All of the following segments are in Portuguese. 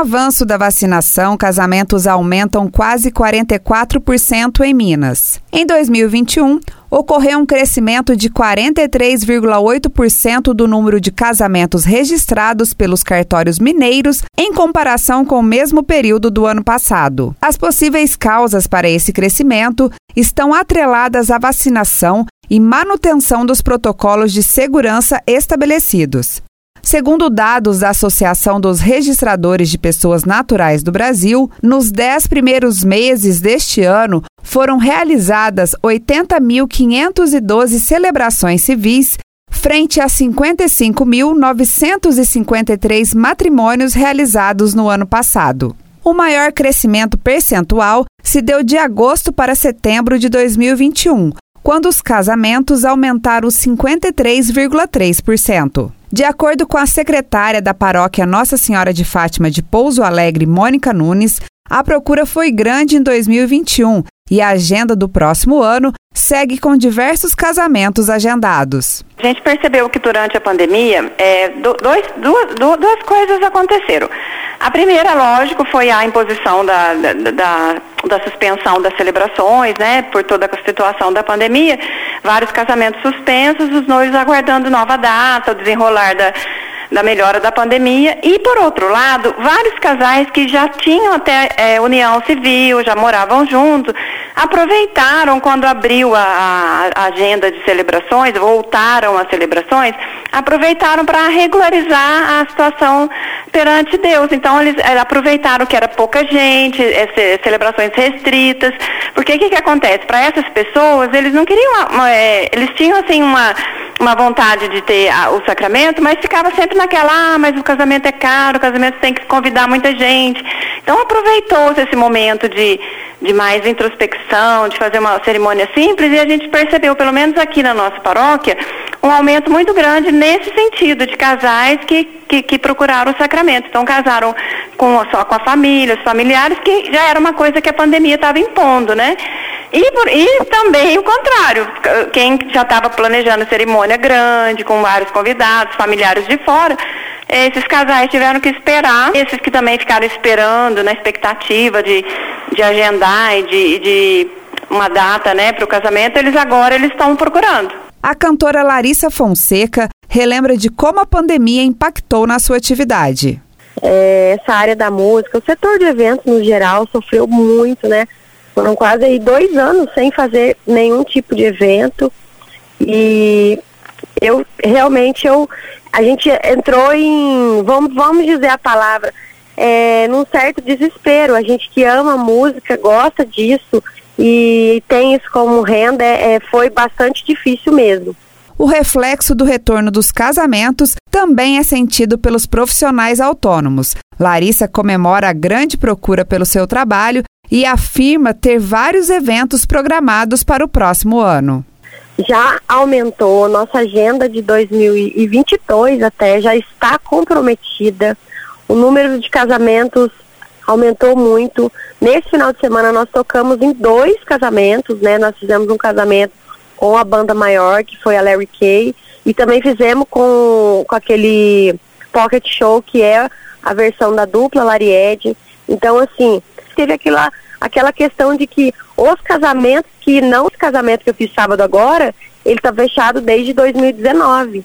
avanço da vacinação, casamentos aumentam quase 44% em Minas. Em 2021, ocorreu um crescimento de 43,8% do número de casamentos registrados pelos cartórios mineiros em comparação com o mesmo período do ano passado. As possíveis causas para esse crescimento estão atreladas à vacinação e manutenção dos protocolos de segurança estabelecidos. Segundo dados da Associação dos Registradores de Pessoas Naturais do Brasil, nos dez primeiros meses deste ano foram realizadas 80.512 celebrações civis, frente a 55.953 matrimônios realizados no ano passado. O maior crescimento percentual se deu de agosto para setembro de 2021, quando os casamentos aumentaram 53,3%. De acordo com a secretária da paróquia Nossa Senhora de Fátima de Pouso Alegre, Mônica Nunes, a procura foi grande em 2021 e a agenda do próximo ano segue com diversos casamentos agendados. A gente percebeu que durante a pandemia, é, dois, duas, duas coisas aconteceram. A primeira, lógico, foi a imposição da, da, da, da suspensão das celebrações, né, por toda a situação da pandemia. Vários casamentos suspensos, os noivos aguardando nova data, o desenrolar da, da melhora da pandemia. E, por outro lado, vários casais que já tinham até é, união civil, já moravam juntos, aproveitaram quando abriu a, a agenda de celebrações, voltaram às celebrações, aproveitaram para regularizar a situação perante Deus. Então, eles, eles aproveitaram que era pouca gente, é, celebrações restritas, porque o que, que acontece? Para essas pessoas, eles não queriam, é, eles tinham assim uma uma vontade de ter o sacramento, mas ficava sempre naquela, ah, mas o casamento é caro, o casamento tem que convidar muita gente. Então aproveitou-se esse momento de, de mais introspecção, de fazer uma cerimônia simples, e a gente percebeu, pelo menos aqui na nossa paróquia, um aumento muito grande nesse sentido, de casais que, que, que procuraram o sacramento. Então casaram com, só com a família, os familiares, que já era uma coisa que a pandemia estava impondo, né? E, por, e também o contrário, quem já estava planejando cerimônia grande, com vários convidados, familiares de fora, esses casais tiveram que esperar, esses que também ficaram esperando, na expectativa de, de agendar e de, de uma data né, para o casamento, eles agora eles estão procurando. A cantora Larissa Fonseca relembra de como a pandemia impactou na sua atividade. É, essa área da música, o setor de eventos no geral sofreu muito, né? Foram quase aí dois anos sem fazer nenhum tipo de evento. E eu realmente eu a gente entrou em vamos, vamos dizer a palavra é, num certo desespero. A gente que ama música, gosta disso e tem isso como renda, é, é foi bastante difícil mesmo. O reflexo do retorno dos casamentos também é sentido pelos profissionais autônomos. Larissa comemora a grande procura pelo seu trabalho e afirma ter vários eventos programados para o próximo ano. Já aumentou, nossa agenda de 2022 até já está comprometida. O número de casamentos aumentou muito. Nesse final de semana nós tocamos em dois casamentos, né? Nós fizemos um casamento com a banda maior, que foi a Larry Kay, e também fizemos com, com aquele Pocket Show, que é a versão da dupla Laried. Então, assim, teve aquela, aquela questão de que os casamentos, que não os casamentos que eu fiz sábado agora, ele está fechado desde 2019.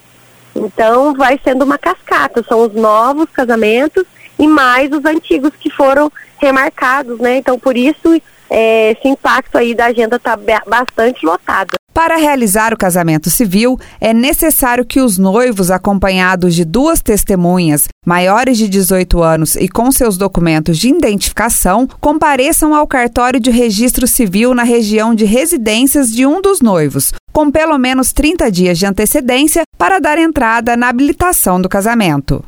Então vai sendo uma cascata, são os novos casamentos e mais os antigos que foram remarcados, né? Então por isso é, esse impacto aí da agenda está bastante lotada. Para realizar o casamento civil, é necessário que os noivos, acompanhados de duas testemunhas maiores de 18 anos e com seus documentos de identificação, compareçam ao cartório de registro civil na região de residências de um dos noivos, com pelo menos 30 dias de antecedência para dar entrada na habilitação do casamento.